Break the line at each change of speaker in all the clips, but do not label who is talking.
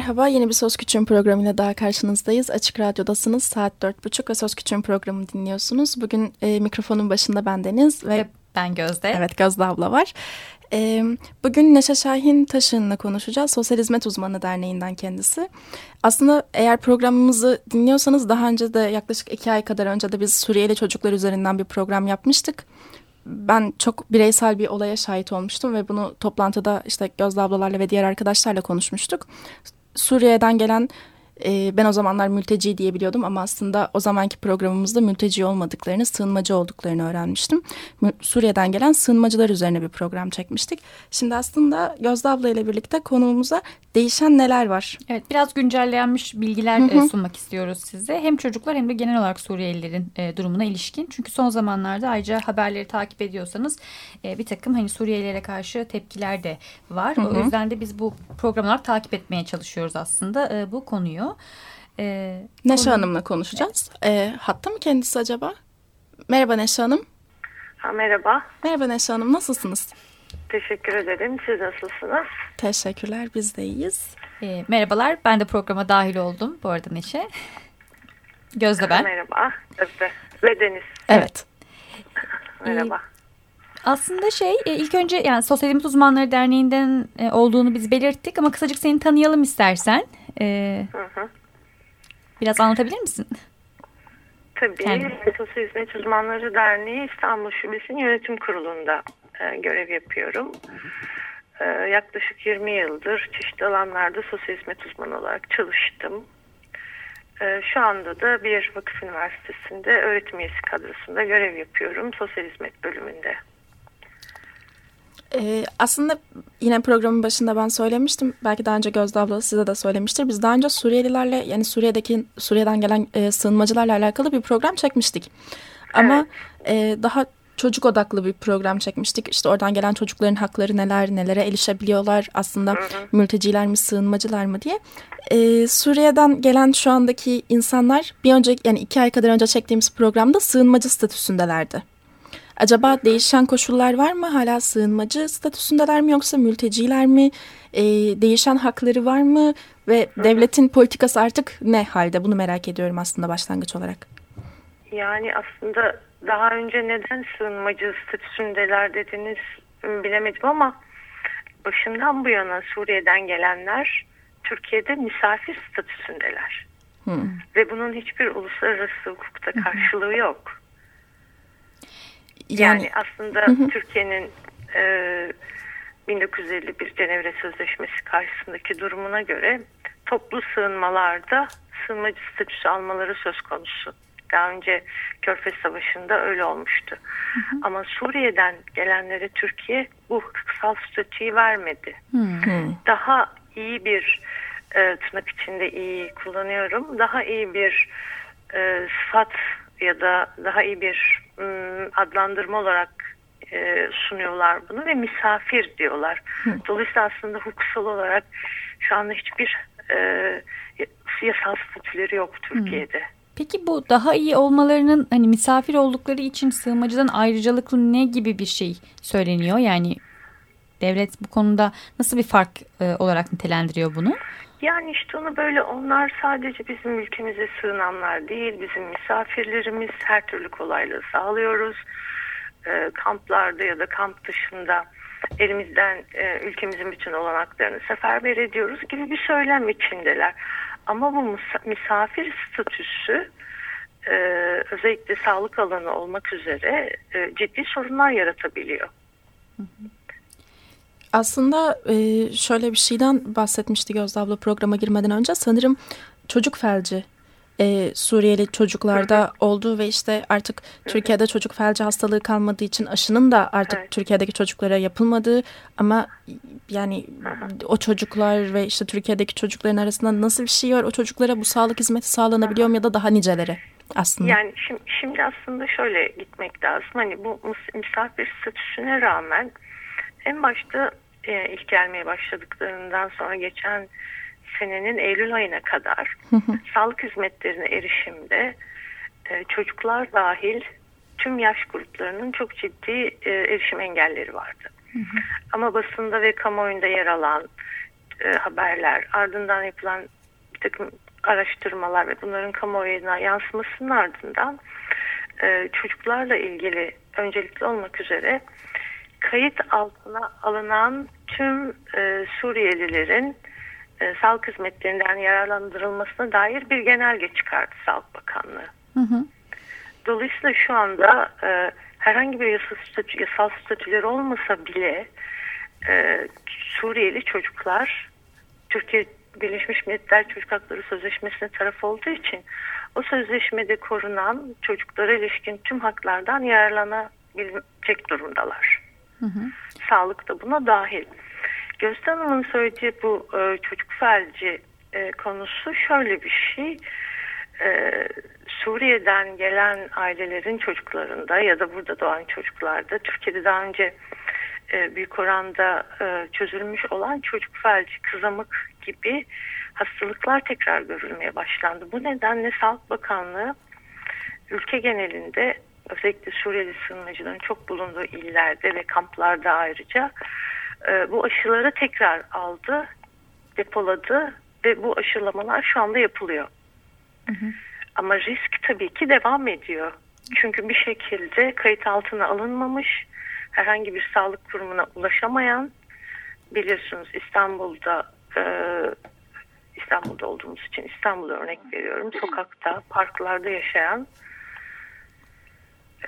Merhaba, yeni bir Söz Küçüğün programıyla daha karşınızdayız. Açık Radyo'dasınız, saat dört buçuk ve Söz Küçüğün programını dinliyorsunuz. Bugün e, mikrofonun başında ben Deniz ve...
ben Gözde.
Evet, Gözde abla var. E, bugün Neşe Şahin Taşın'la konuşacağız. Sosyal Hizmet Uzmanı Derneği'nden kendisi. Aslında eğer programımızı dinliyorsanız daha önce de yaklaşık iki ay kadar önce de biz Suriyeli çocuklar üzerinden bir program yapmıştık ben çok bireysel bir olaya şahit olmuştum ve bunu toplantıda işte Gözde ablalarla ve diğer arkadaşlarla konuşmuştuk. Suriye'den gelen e, ben o zamanlar mülteci diye biliyordum ama aslında o zamanki programımızda mülteci olmadıklarını, sığınmacı olduklarını öğrenmiştim. Suriye'den gelen sığınmacılar üzerine bir program çekmiştik. Şimdi aslında Gözde abla ile birlikte konuğumuza değişen neler var?
Evet biraz güncellenmiş bilgiler hı hı. E, sunmak istiyoruz size. Hem çocuklar hem de genel olarak Suriyelilerin e, durumuna ilişkin. Çünkü son zamanlarda ayrıca haberleri takip ediyorsanız e, bir takım hani Suriyelilere karşı tepkiler de var. Hı hı. O yüzden de biz bu program olarak takip etmeye çalışıyoruz aslında bu konuyu.
Neşe konu... Hanım'la konuşacağız. Evet. hatta mı kendisi acaba? Merhaba Neşe Hanım.
Ha, merhaba.
Merhaba Neşe Hanım nasılsınız?
Teşekkür ederim. Siz nasılsınız?
Teşekkürler. Biz de iyiyiz.
E, merhabalar. Ben de programa dahil oldum bu arada Neşe. Gözde ben.
Merhaba. Gözde. Ve Deniz.
Evet.
Merhaba.
E, aslında şey e, ilk önce yani Sosyal Hizmet Uzmanları Derneği'nden e, olduğunu biz belirttik ama kısacık seni tanıyalım istersen. E, hı hı. Biraz anlatabilir misin?
Tabii. Sosyal Hizmet Uzmanları Derneği İstanbul Şubesi'nin yönetim kurulunda e, görev yapıyorum. E, yaklaşık 20 yıldır çeşitli alanlarda sosyal hizmet uzmanı olarak çalıştım. E, şu anda da bir vakıf üniversitesinde öğretim üyesi kadrosunda görev yapıyorum sosyal hizmet bölümünde.
Ee, aslında yine programın başında ben söylemiştim. Belki daha önce Gözde abla size de söylemiştir. Biz daha önce Suriyelilerle yani Suriye'deki Suriye'den gelen e, sığınmacılarla alakalı bir program çekmiştik. Ama evet. e, daha çocuk odaklı bir program çekmiştik. İşte oradan gelen çocukların hakları neler, nelere erişebiliyorlar, aslında hı hı. mülteciler mi, sığınmacılar mı diye. Ee, Suriye'den gelen şu andaki insanlar bir önceki yani iki ay kadar önce çektiğimiz programda sığınmacı statüsündelerdi. Acaba değişen koşullar var mı? Hala sığınmacı statüsündeler mi yoksa mülteciler mi? Ee, değişen hakları var mı? Ve devletin politikası artık ne halde? Bunu merak ediyorum aslında başlangıç olarak.
Yani aslında daha önce neden sığınmacı statüsündeler dediniz bilemedim ama başından bu yana Suriye'den gelenler Türkiye'de misafir statüsündeler. Hmm. Ve bunun hiçbir uluslararası hukukta karşılığı yok. Yani, yani aslında Türkiye'nin e, 1951 Cenevre Sözleşmesi karşısındaki durumuna göre toplu sığınmalarda sığınmacı statüsü almaları söz konusu. Daha önce Körfez Savaşı'nda öyle olmuştu. Hı hı. Ama Suriye'den gelenlere Türkiye bu hukuksal statüyü vermedi. Hı hı. Daha iyi bir e, tırnak içinde iyi kullanıyorum. Daha iyi bir e, sıfat ya da daha iyi bir adlandırma olarak e, sunuyorlar bunu ve misafir diyorlar. Dolayısıyla aslında hukuksal olarak şu anda hiçbir e, yasal statüleri yok Türkiye'de.
Peki bu daha iyi olmalarının hani misafir oldukları için sığınmacıdan ayrıcalıklı ne gibi bir şey söyleniyor? Yani devlet bu konuda nasıl bir fark e, olarak nitelendiriyor bunu?
Yani işte onu böyle onlar sadece bizim ülkemize sığınanlar değil, bizim misafirlerimiz her türlü kolaylığı sağlıyoruz. E, kamplarda ya da kamp dışında elimizden e, ülkemizin bütün olanaklarını seferber ediyoruz gibi bir söylem içindeler. Ama bu misafir statüsü e, özellikle sağlık alanı olmak üzere e, ciddi sorunlar yaratabiliyor.
Aslında e, şöyle bir şeyden bahsetmişti Gözde abla programa girmeden önce. Sanırım çocuk felci e, Suriyeli çocuklarda olduğu ve işte artık Türkiye'de çocuk felci hastalığı kalmadığı için aşının da artık
Evet.
Türkiye'deki çocuklara yapılmadığı ama yani o çocuklar ve işte Türkiye'deki çocukların arasında nasıl bir şey var? O çocuklara bu sağlık hizmeti sağlanabiliyor mu ya da daha niceleri aslında?
Yani şimdi, şimdi aslında şöyle gitmek lazım. Hani bu mis- misafir statüsüne rağmen en başta e, ilk gelmeye başladıklarından sonra geçen senenin Eylül ayına kadar sağlık hizmetlerine erişimde e, çocuklar dahil tüm yaş gruplarının çok ciddi e, erişim engelleri vardı. Ama basında ve kamuoyunda yer alan e, haberler, ardından yapılan bir takım araştırmalar ve bunların kamuoyuna yansımasının ardından e, çocuklarla ilgili öncelikli olmak üzere kayıt altına alınan tüm e, Suriyelilerin e, sağlık hizmetlerinden yararlandırılmasına dair bir genelge çıkardı Sağlık Bakanlığı.
Hı hı.
Dolayısıyla şu anda e, herhangi bir yasal, statü, yasal statüleri olmasa bile e, Suriyeli çocuklar Türkiye Birleşmiş Milletler Çocuk Hakları Sözleşmesi'ne taraf olduğu için o sözleşmede korunan çocuklara ilişkin tüm haklardan yararlanabilecek durumdalar. Sağlık da buna dahil. Gözde Hanım'ın söylediği bu e, çocuk felci e, konusu şöyle bir şey. E, Suriye'den gelen ailelerin çocuklarında ya da burada doğan çocuklarda Türkiye'de daha önce e, büyük oranda e, çözülmüş olan çocuk felci, kızamık gibi hastalıklar tekrar görülmeye başlandı. Bu nedenle Sağlık Bakanlığı ülke genelinde özellikle Suriyeli sığınmacıların çok bulunduğu illerde ve kamplarda ayrıca e, bu aşıları tekrar aldı, depoladı ve bu aşılamalar şu anda yapılıyor. Ama risk tabii ki devam ediyor. Çünkü bir şekilde kayıt altına alınmamış, herhangi bir sağlık kurumuna ulaşamayan, biliyorsunuz İstanbul'da e, İstanbul'da olduğumuz için İstanbul'a örnek veriyorum. Sokakta, parklarda yaşayan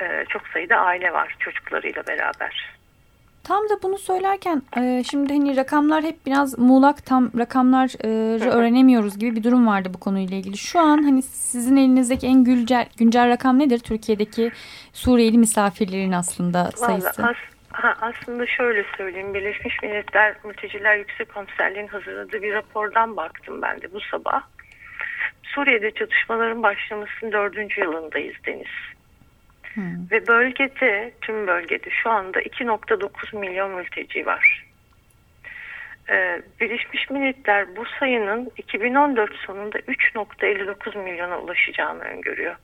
e, çok sayıda aile var çocuklarıyla beraber.
Tam da bunu söylerken e, şimdi hani rakamlar hep biraz muğlak tam rakamları öğrenemiyoruz gibi bir durum vardı bu konuyla ilgili. Şu an hani sizin elinizdeki en güncel, güncel rakam nedir? Türkiye'deki Suriyeli misafirlerin aslında sayısı.
Vallahi as- ha, aslında şöyle söyleyeyim. Birleşmiş Milletler Mülteciler Yüksek Komiserliği'nin hazırladığı bir rapordan baktım ben de bu sabah. Suriye'de çatışmaların başlamasının dördüncü yılındayız Deniz. Ve bölgede, tüm bölgede şu anda 2.9 milyon mülteci var. Ee, Birleşmiş Milletler bu sayının 2014 sonunda 3.59 milyona ulaşacağını öngörüyor.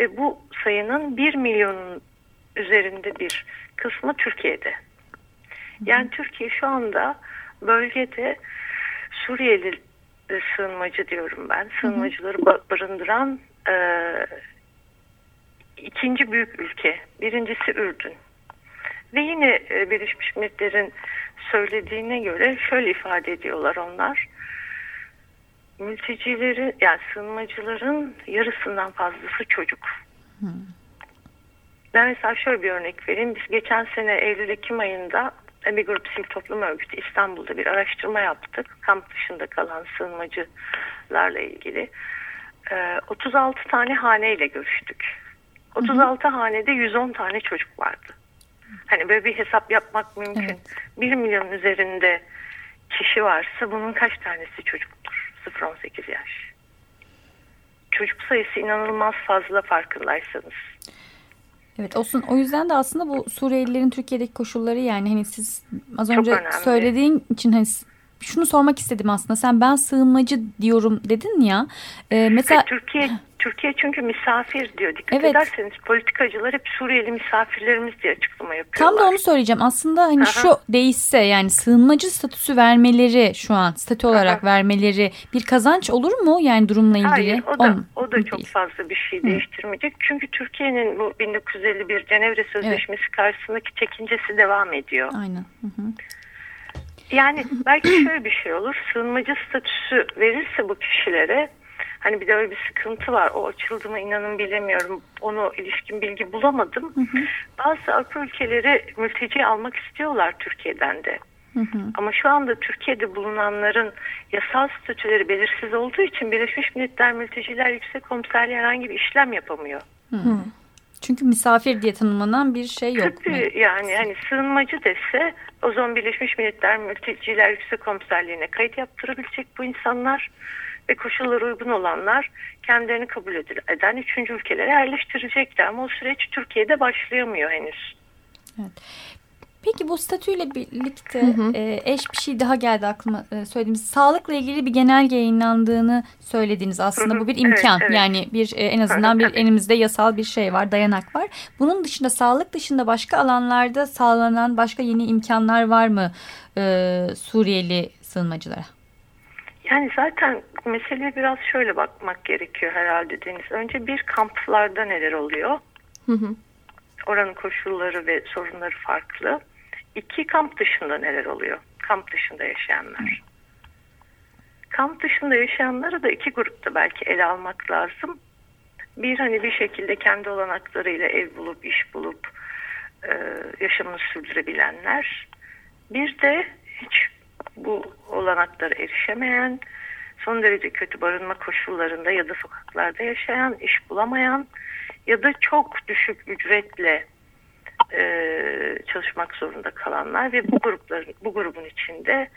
Ve bu sayının 1 milyonun üzerinde bir kısmı Türkiye'de. Yani Türkiye şu anda bölgede Suriyeli e, sığınmacı diyorum ben. Sığınmacıları ba- barındıran e, ikinci büyük ülke. Birincisi Ürdün. Ve yine e, Birleşmiş Milletler'in söylediğine göre şöyle ifade ediyorlar onlar. Mültecileri yani sığınmacıların yarısından fazlası çocuk. Ben mesela şöyle bir örnek vereyim. Biz geçen sene Eylül-Ekim ayında bir grup sivil toplum örgütü İstanbul'da bir araştırma yaptık. Kamp dışında kalan sığınmacılarla ilgili. Ee, 36 tane haneyle görüştük. 36 hanede 110 tane çocuk vardı. Hani böyle bir hesap yapmak mümkün.
Evet.
1 milyon üzerinde kişi varsa bunun kaç tanesi çocuktur? 0-18 yaş. Çocuk sayısı inanılmaz fazla farkındaysanız.
Evet olsun. O yüzden de aslında bu Suriyelilerin Türkiye'deki koşulları yani hani siz az önce söylediğin için hani şunu sormak istedim aslında. Sen ben sığınmacı diyorum dedin ya. Ee, mesela
Türkiye Türkiye çünkü misafir diyor. Dikkat
Evet.
ederseniz politikacılar hep Suriyeli misafirlerimiz diye açıklama yapıyorlar.
Tam da onu söyleyeceğim. Aslında hani
Aha.
şu değişse yani sığınmacı statüsü vermeleri şu an statü olarak vermeleri bir kazanç olur mu? Yani durumla ilgili.
Hayır o da, o da çok
değil.
fazla bir şey değiştirmeyecek. Çünkü Türkiye'nin bu 1951 Cenevre Sözleşmesi karşısındaki çekincesi devam ediyor.
Aynen. Hı hı.
Yani belki şöyle bir şey olur. Sığınmacı statüsü verirse bu kişilere hani bir de öyle bir sıkıntı var. O açıldı mı inanın bilemiyorum. Onu ilişkin bilgi bulamadım. Bazı Avrupa ülkeleri mülteci almak istiyorlar Türkiye'den de. Hı hı. Ama şu anda Türkiye'de bulunanların yasal statüleri belirsiz olduğu için Birleşmiş Milletler Mülteciler Yüksek Komiserliği herhangi bir işlem yapamıyor. Hı.
Çünkü misafir diye tanımlanan bir şey yok.
Tabii yani hani sığınmacı dese o zaman Birleşmiş Milletler Mülteciler Yüksek Komiserliği'ne kayıt yaptırabilecek bu insanlar ve koşullara uygun olanlar kendilerini kabul eden üçüncü ülkelere yerleştirecekler. Ama o süreç Türkiye'de başlayamıyor henüz.
Evet. Peki bu statüyle birlikte hı hı. E, eş bir şey daha geldi aklıma e, söylediğimiz sağlıkla ilgili bir genelge yayınlandığını söylediniz aslında hı hı. bu bir imkan evet, evet. yani bir e, en azından bir elimizde yasal bir şey var dayanak var. Bunun dışında sağlık dışında başka alanlarda sağlanan başka yeni imkanlar var mı e, Suriyeli sığınmacılara?
Yani zaten meseleye biraz şöyle bakmak gerekiyor herhalde Deniz. Önce bir kamplarda neler oluyor? Hı hı. Oranın koşulları ve sorunları farklı. İki kamp dışında neler oluyor? Kamp dışında yaşayanlar. Kamp dışında yaşayanları da iki grupta belki ele almak lazım. Bir hani bir şekilde kendi olanaklarıyla ev bulup iş bulup e, yaşamını sürdürebilenler. Bir de hiç bu olanaklara erişemeyen, son derece kötü barınma koşullarında ya da sokaklarda yaşayan, iş bulamayan ya da çok düşük ücretle e, çalışmak zorunda kalanlar ve bu grupların bu grubun içinde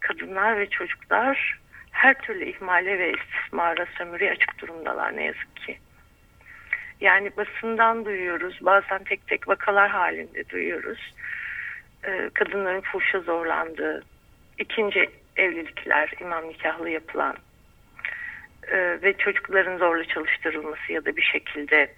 kadınlar ve çocuklar her türlü ihmale ve istismara, sömürüye açık durumdalar ne yazık ki. Yani basından duyuyoruz, bazen tek tek vakalar halinde duyuyoruz. Ee, kadınların fuhşa zorlandığı, ikinci evlilikler, imam nikahlı yapılan e, ve çocukların zorla çalıştırılması ya da bir şekilde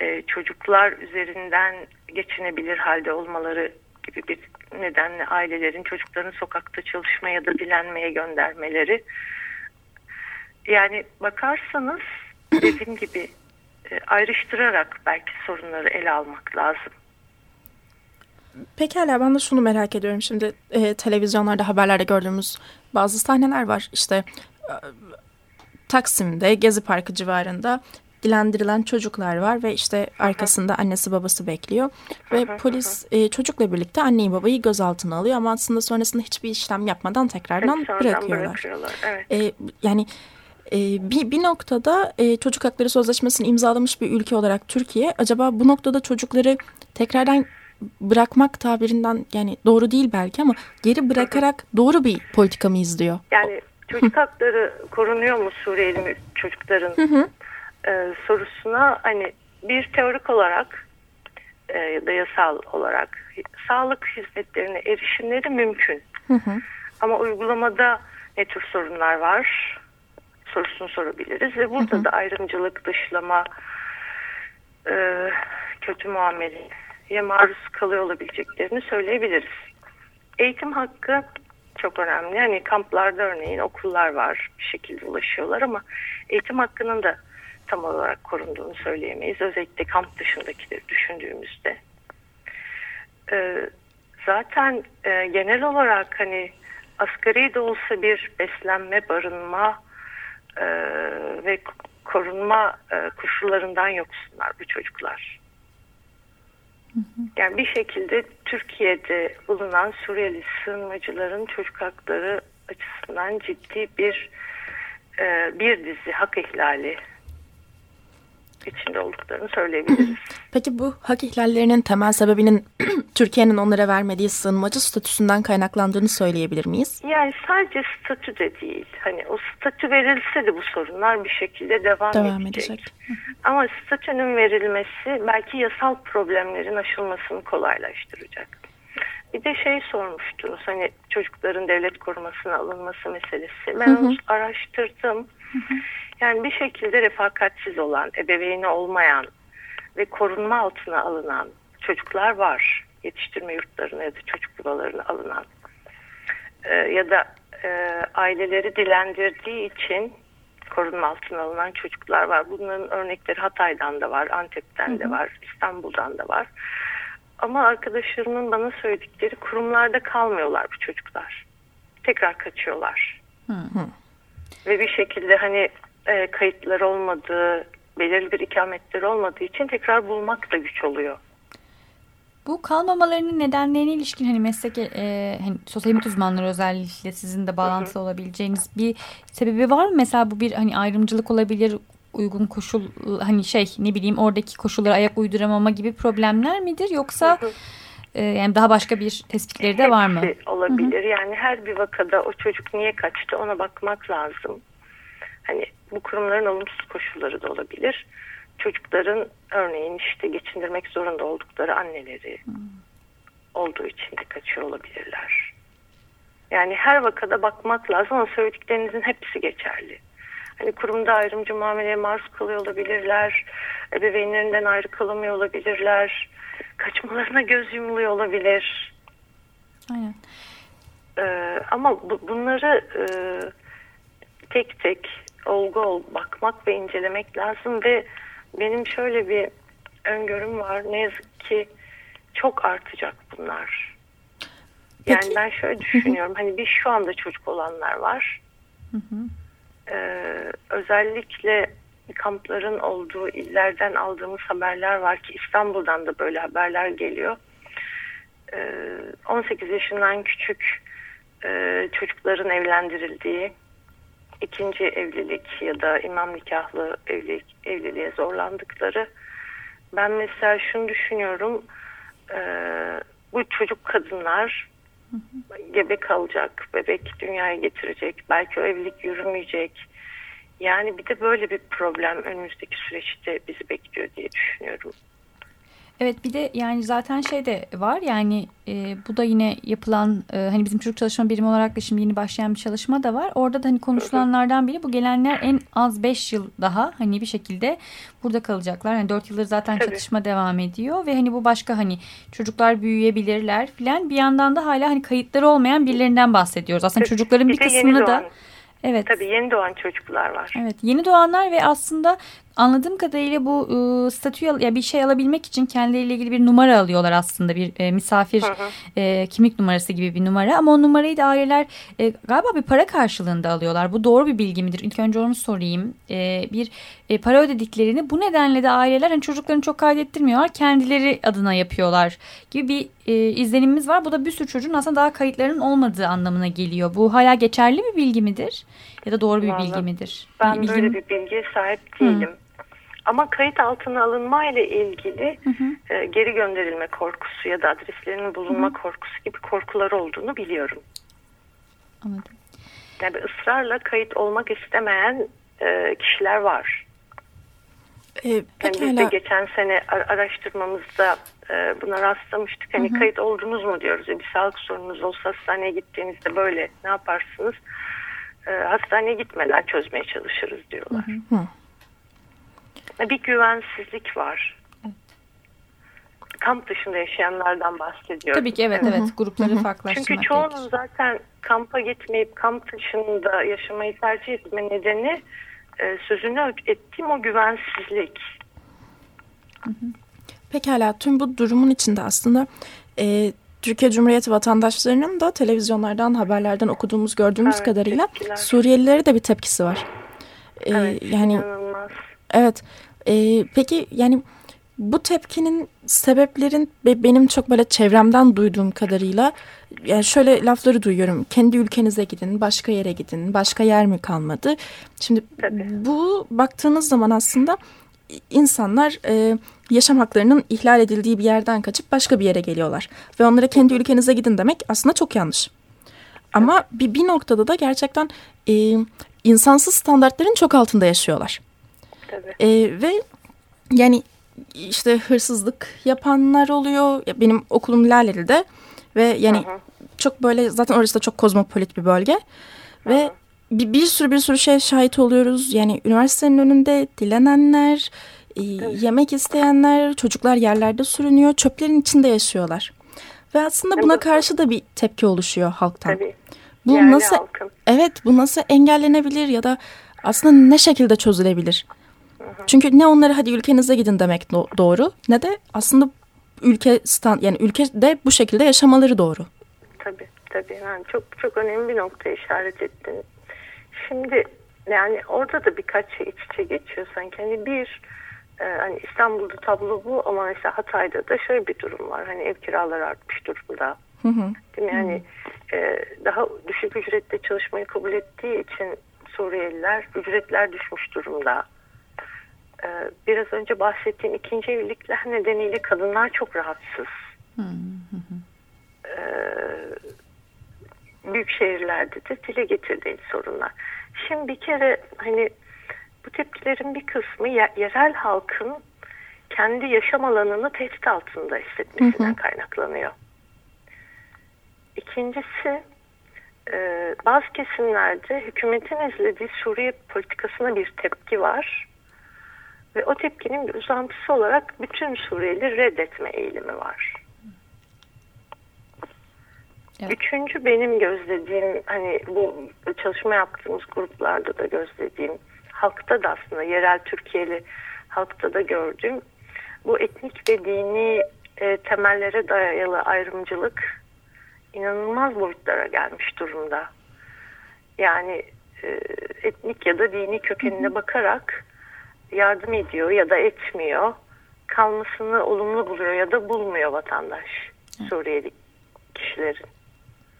e, çocuklar üzerinden geçinebilir halde olmaları gibi bir nedenle ailelerin çocukların sokakta çalışmaya ya da dilenmeye göndermeleri. Yani bakarsanız dediğim gibi e, ayrıştırarak belki sorunları ele almak lazım.
Pekala ben de şunu merak ediyorum. Şimdi e, televizyonlarda haberlerde gördüğümüz bazı sahneler var. İşte e, Taksim'de Gezi Parkı civarında dilendirilen çocuklar var ve işte arkasında annesi babası bekliyor ve polis e, çocukla birlikte anneyi babayı gözaltına alıyor ama aslında sonrasında hiçbir işlem yapmadan tekrardan bırakıyorlar. bırakıyorlar. Evet. E, yani e, bir, bir noktada e, çocuk hakları sözleşmesini imzalamış bir ülke olarak Türkiye acaba bu noktada çocukları tekrardan bırakmak tabirinden yani doğru değil belki ama geri bırakarak doğru bir politika mı izliyor?
Yani çocuk hakları korunuyor mu Suriyeli çocukların e, sorusuna hani bir teorik olarak e, ya da yasal olarak sağlık hizmetlerine erişimleri mümkün. Ama uygulamada ne tür sorunlar var sorusunu sorabiliriz ve burada da ayrımcılık, dışlama, e, kötü muamele ya maruz kalıyor olabileceklerini söyleyebiliriz. Eğitim hakkı çok önemli. Hani kamplarda örneğin okullar var bir şekilde ulaşıyorlar ama eğitim hakkının da tam olarak korunduğunu söyleyemeyiz. Özellikle kamp dışındakileri düşündüğümüzde. Ee, zaten e, genel olarak hani asgari de olsa bir beslenme, barınma e, ve korunma e, koşullarından yoksunlar bu çocuklar. Yani bir şekilde Türkiye'de bulunan Suriyeli sığınmacıların çocuk hakları açısından ciddi bir e, bir dizi hak ihlali içinde olduklarını söyleyebiliriz.
Peki bu hak ihlallerinin temel sebebinin Türkiye'nin onlara vermediği sığınmacı statüsünden kaynaklandığını söyleyebilir miyiz?
Yani sadece statü de değil. Hani o statü verilse de bu sorunlar bir şekilde devam, devam edecek. edecek. Ama statünün verilmesi belki yasal problemlerin aşılmasını kolaylaştıracak. Bir de şey sormuştunuz hani çocukların devlet korumasına alınması meselesi. Ben onu araştırdım. Yani bir şekilde refakatsiz olan, ebeveyni olmayan ve korunma altına alınan çocuklar var. Yetiştirme yurtlarına ya da çocuk yuvalarına alınan. Ee, ya da e, aileleri dilendirdiği için korunma altına alınan çocuklar var. Bunların örnekleri Hatay'dan da var, Antep'ten de var, İstanbul'dan da var. Ama arkadaşlarımın bana söyledikleri kurumlarda kalmıyorlar bu çocuklar. Tekrar kaçıyorlar. Hı hı. Ve bir şekilde hani e, kayıtları olmadığı, belirli bir ikametleri olmadığı için tekrar bulmak da güç oluyor.
Bu kalmamalarının nedenlerine ilişkin hani meslek e, hani sosyal hizmet uzmanları özellikle sizin de bağlantılı olabileceğiniz bir sebebi var mı? Mesela bu bir hani ayrımcılık olabilir, uygun koşul hani şey ne bileyim oradaki koşullara ayak uyduramama gibi problemler midir yoksa e, yani daha başka bir tespitleri de var mı?
Hepsi olabilir. Hı hı. Yani her bir vakada o çocuk niye kaçtı ona bakmak lazım. Hani bu kurumların olumsuz koşulları da olabilir. Çocukların örneğin işte geçindirmek zorunda oldukları anneleri hmm. olduğu için de kaçıyor olabilirler. Yani her vakada bakmak lazım ama söylediklerinizin hepsi geçerli. Hani kurumda ayrımcı muameleye maruz kalıyor olabilirler. Ebeveynlerinden ayrı kalamıyor olabilirler. Kaçmalarına göz yumuluyor olabilir.
Aynen.
Ee, ama bu, bunları e, tek tek olgu ol bakmak ve incelemek lazım ve benim şöyle bir öngörüm var. Ne yazık ki çok artacak bunlar. Yani Peki. ben şöyle düşünüyorum. hani bir şu anda çocuk olanlar var. Hı hı. Ee, özellikle kampların olduğu illerden aldığımız haberler var ki İstanbul'dan da böyle haberler geliyor. Ee, 18 yaşından küçük e, çocukların evlendirildiği, ikinci evlilik ya da imam nikahlı evlilik, evliliğe zorlandıkları. Ben mesela şunu düşünüyorum, e, bu çocuk kadınlar gebe kalacak, bebek dünyaya getirecek, belki o evlilik yürümeyecek. Yani bir de böyle bir problem önümüzdeki süreçte bizi bekliyor diye düşünüyorum.
Evet bir de yani zaten şey de var yani e, bu da yine yapılan e, hani bizim çocuk çalışma birimi olarak da şimdi yeni başlayan bir çalışma da var. Orada da hani konuşulanlardan biri bu gelenler en az 5 yıl daha hani bir şekilde burada kalacaklar. Yani 4 yıldır zaten Tabii. çatışma devam ediyor ve hani bu başka hani çocuklar büyüyebilirler filan bir yandan da hala hani kayıtları olmayan birilerinden bahsediyoruz. Aslında Tabii. çocukların bir, bir kısmını da
Evet. Tabii yeni doğan çocuklar var.
Evet yeni doğanlar ve aslında anladığım kadarıyla bu e, statüyü ya bir şey alabilmek için kendileriyle ilgili bir numara alıyorlar aslında bir e, misafir hı hı. E, kimlik numarası gibi bir numara ama o numarayı da aileler e, galiba bir para karşılığında alıyorlar. Bu doğru bir bilgi midir? İlk önce onu sorayım. E, bir e, para ödediklerini bu nedenle de aileler hani çocuklarını çok kaydettirmiyorlar kendileri adına yapıyorlar gibi bir e, izlenimimiz var. Bu da bir sürü çocuğun aslında daha kayıtlarının olmadığı anlamına geliyor. Bu hala geçerli bir bilgi midir? Ya da doğru bir Vallahi, bilgi midir?
Ben bir böyle bir bilgiye sahip değilim. Hı. Ama kayıt altına alınma ile ilgili hı hı. E, geri gönderilme korkusu ya da adreslerinin bulunma hı hı. korkusu gibi korkular olduğunu biliyorum.
Anladım.
Yani ısrarla kayıt olmak istemeyen e, kişiler var.
Ee, yani
biz de geçen sene araştırmamızda e, buna rastlamıştık. Hani hı hı. kayıt oldunuz mu diyoruz. E, bir sağlık sorunuz olsa hastaneye gittiğinizde böyle ne yaparsınız? E, hastaneye gitmeden çözmeye çalışırız diyorlar. Hı hı bir güvensizlik var. Kamp dışında yaşayanlardan bahsediyorum.
Tabii ki evet evet, evet. grupları farklılaştırmak
Çünkü çoğunun zaten kampa gitmeyip kamp dışında yaşamayı tercih etme nedeni e, sözünü ettiğim o güvensizlik.
Pekala tüm bu durumun içinde aslında e, Türkiye Cumhuriyeti vatandaşlarının da televizyonlardan, haberlerden okuduğumuz, gördüğümüz evet, kadarıyla tepkiler. Suriyelilere de bir tepkisi var.
Ee, evet, yani inanılmaz.
Evet. E, peki yani bu tepkinin sebeplerin benim çok böyle çevremden duyduğum kadarıyla yani şöyle lafları duyuyorum. Kendi ülkenize gidin, başka yere gidin, başka yer mi kalmadı? Şimdi Tabii. bu baktığınız zaman aslında insanlar e, yaşam haklarının ihlal edildiği bir yerden kaçıp başka bir yere geliyorlar. Ve onlara kendi ülkenize gidin demek aslında çok yanlış. Ama bir, bir noktada da gerçekten e, insansız standartların çok altında yaşıyorlar.
Tabii.
E, ve yani işte hırsızlık yapanlar oluyor. Benim okulum Laleli'de ve yani hı hı. çok böyle zaten orası da çok kozmopolit bir bölge. Hı hı. Ve bir, bir sürü bir sürü şey şahit oluyoruz. Yani üniversitenin önünde dilenenler, e, yemek isteyenler, çocuklar yerlerde sürünüyor, çöplerin içinde yaşıyorlar. Ve aslında buna karşı da bir tepki oluşuyor halktan.
Tabii.
Bu Yerli nasıl halkın. Evet, bu nasıl engellenebilir ya da aslında ne şekilde çözülebilir? Çünkü ne onlara hadi ülkenize gidin demek doğru ne de aslında ülke stand yani ülkede bu şekilde yaşamaları doğru.
Tabii tabii yani çok çok önemli bir noktaya işaret ettin. Şimdi yani orada da birkaç şey iç içe geçiyor sanki. Hani bir e, hani İstanbul'da tablo bu ama mesela Hatay'da da şöyle bir durum var. Hani ev kiraları artmış durumda.
Hı hı.
Değil mi? Yani e, daha düşük ücretle çalışmayı kabul ettiği için Suriyeliler ücretler düşmüş durumda. E, biraz önce bahsettiğim ikinci evlilikler nedeniyle kadınlar çok rahatsız. E, büyük şehirlerde de dile getirdiği sorunlar. Şimdi bir kere hani bu tepkilerin bir kısmı yerel halkın kendi yaşam alanını tehdit altında hissetmesinden kaynaklanıyor. İkincisi e, bazı kesimlerde hükümetin izlediği Suriye politikasına bir tepki var. Ve o tepkinin bir uzantısı olarak bütün Suriyeli reddetme eğilimi var. Evet. Üçüncü benim gözlediğim hani bu çalışma yaptığımız gruplarda da gözlediğim halkta da aslında yerel Türkiye'li halkta da gördüğüm bu etnik ve dini e, temellere dayalı ayrımcılık inanılmaz boyutlara gelmiş durumda. Yani e, etnik ya da dini kökenine bakarak yardım ediyor ya da etmiyor. Kalmasını olumlu buluyor ya da bulmuyor vatandaş Suriyeli kişilerin.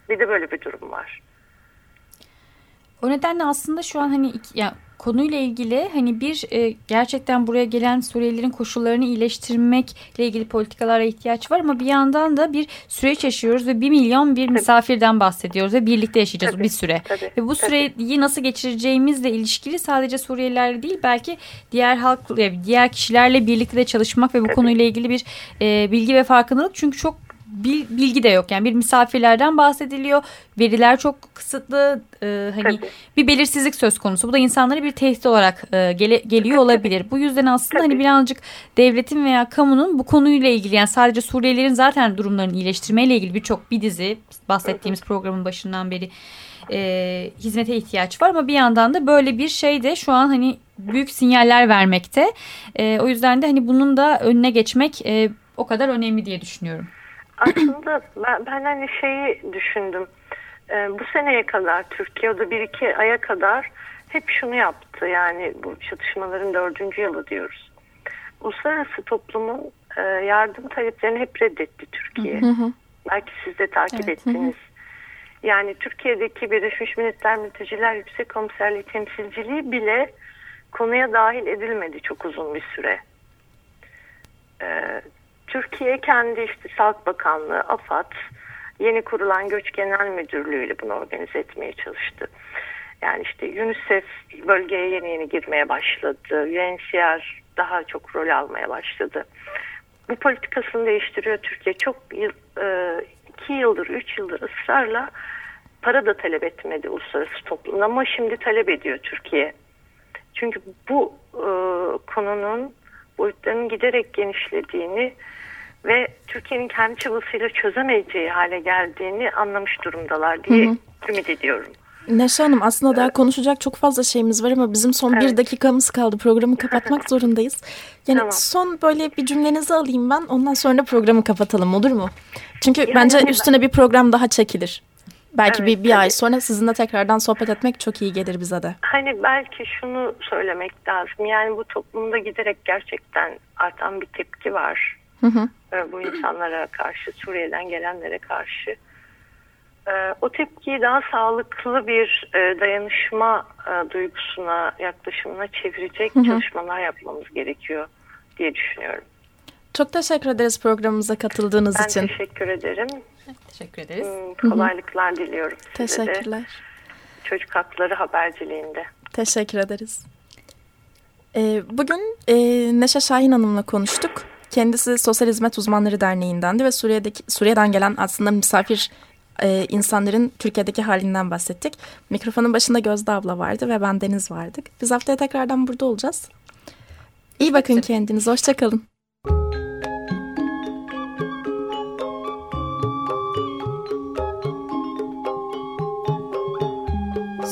Bir de böyle bir durum var.
O nedenle aslında şu an hani iki, ya konuyla ilgili hani bir e, gerçekten buraya gelen Suriyelilerin koşullarını iyileştirmekle ilgili politikalara ihtiyaç var ama bir yandan da bir süreç yaşıyoruz ve bir milyon bir misafirden bahsediyoruz ve birlikte yaşayacağız
tabii,
bir süre.
Tabii,
ve bu süreyi tabii. nasıl geçireceğimizle ilişkili sadece Suriyelilerle değil belki diğer halk diğer kişilerle birlikte de çalışmak ve bu tabii. konuyla ilgili bir e, bilgi ve farkındalık çünkü çok bilgi de yok. Yani bir misafirlerden bahsediliyor. Veriler çok kısıtlı. E, hani Tabii. bir belirsizlik söz konusu. Bu da insanları bir tehdit olarak e, gele, geliyor olabilir. Bu yüzden aslında hani Tabii. hani birazcık devletin veya kamunun bu konuyla ilgili yani sadece Suriyelilerin zaten durumlarını iyileştirmeyle ilgili birçok bir dizi bahsettiğimiz programın başından beri e, hizmete ihtiyaç var ama bir yandan da böyle bir şey de şu an hani büyük sinyaller vermekte. E, o yüzden de hani bunun da önüne geçmek e, o kadar önemli diye düşünüyorum
aslında ben, ben hani şeyi düşündüm. Ee, bu seneye kadar Türkiye'de bir iki aya kadar hep şunu yaptı. Yani bu çatışmaların dördüncü yılı diyoruz. Uluslararası toplumun e, yardım taleplerini hep reddetti Türkiye. Hı hı. Belki siz de takip evet, ettiniz. Hı hı. Yani Türkiye'deki Birleşmiş Milletler Mülteciler Yüksek Komiserliği temsilciliği bile konuya dahil edilmedi çok uzun bir süre. Ee, Türkiye kendi işte Sağlık Bakanlığı, AFAD, yeni kurulan Göç Genel Müdürlüğü ile bunu organize etmeye çalıştı. Yani işte UNICEF bölgeye yeni yeni girmeye başladı. UNHCR daha çok rol almaya başladı. Bu politikasını değiştiriyor Türkiye. Çok yıl, e, iki yıldır, üç yıldır ısrarla para da talep etmedi uluslararası toplum ama şimdi talep ediyor Türkiye. Çünkü bu e, konunun boyutlarının giderek genişlediğini ve Türkiye'nin kendi çabasıyla çözemeyeceği hale geldiğini anlamış durumdalar diye hı hı. ümit ediyorum.
Neşe Hanım aslında daha konuşacak çok fazla şeyimiz var ama bizim son evet. bir dakikamız kaldı. Programı kapatmak zorundayız. Yani tamam. son böyle bir cümlenizi alayım ben ondan sonra programı kapatalım olur mu? Çünkü yani bence üstüne ben... bir program daha çekilir. Belki evet, bir, bir ay sonra sizinle tekrardan sohbet etmek çok iyi gelir bize de.
Hani belki şunu söylemek lazım. Yani bu toplumda giderek gerçekten artan bir tepki var. Hı hı. E, bu insanlara karşı, Suriye'den gelenlere karşı. E, o tepkiyi daha sağlıklı bir e, dayanışma duygusuna, yaklaşımına çevirecek hı hı. çalışmalar yapmamız gerekiyor diye düşünüyorum.
Çok teşekkür ederiz programımıza katıldığınız
ben
için.
Ben teşekkür ederim.
Teşekkür ederiz.
Hmm, kolaylıklar Hı -hı. diliyorum
size Teşekkürler. De.
Çocuk hakları haberciliğinde.
Teşekkür ederiz. Bugün Neşe Şahin Hanım'la konuştuk. Kendisi Sosyal Hizmet Uzmanları Derneği'ndendi ve Suriye'deki Suriye'den gelen aslında misafir e, insanların Türkiye'deki halinden bahsettik. Mikrofonun başında Gözde abla vardı ve ben Deniz vardık. Biz haftaya tekrardan burada olacağız. İyi bakın kendinize. Hoşçakalın.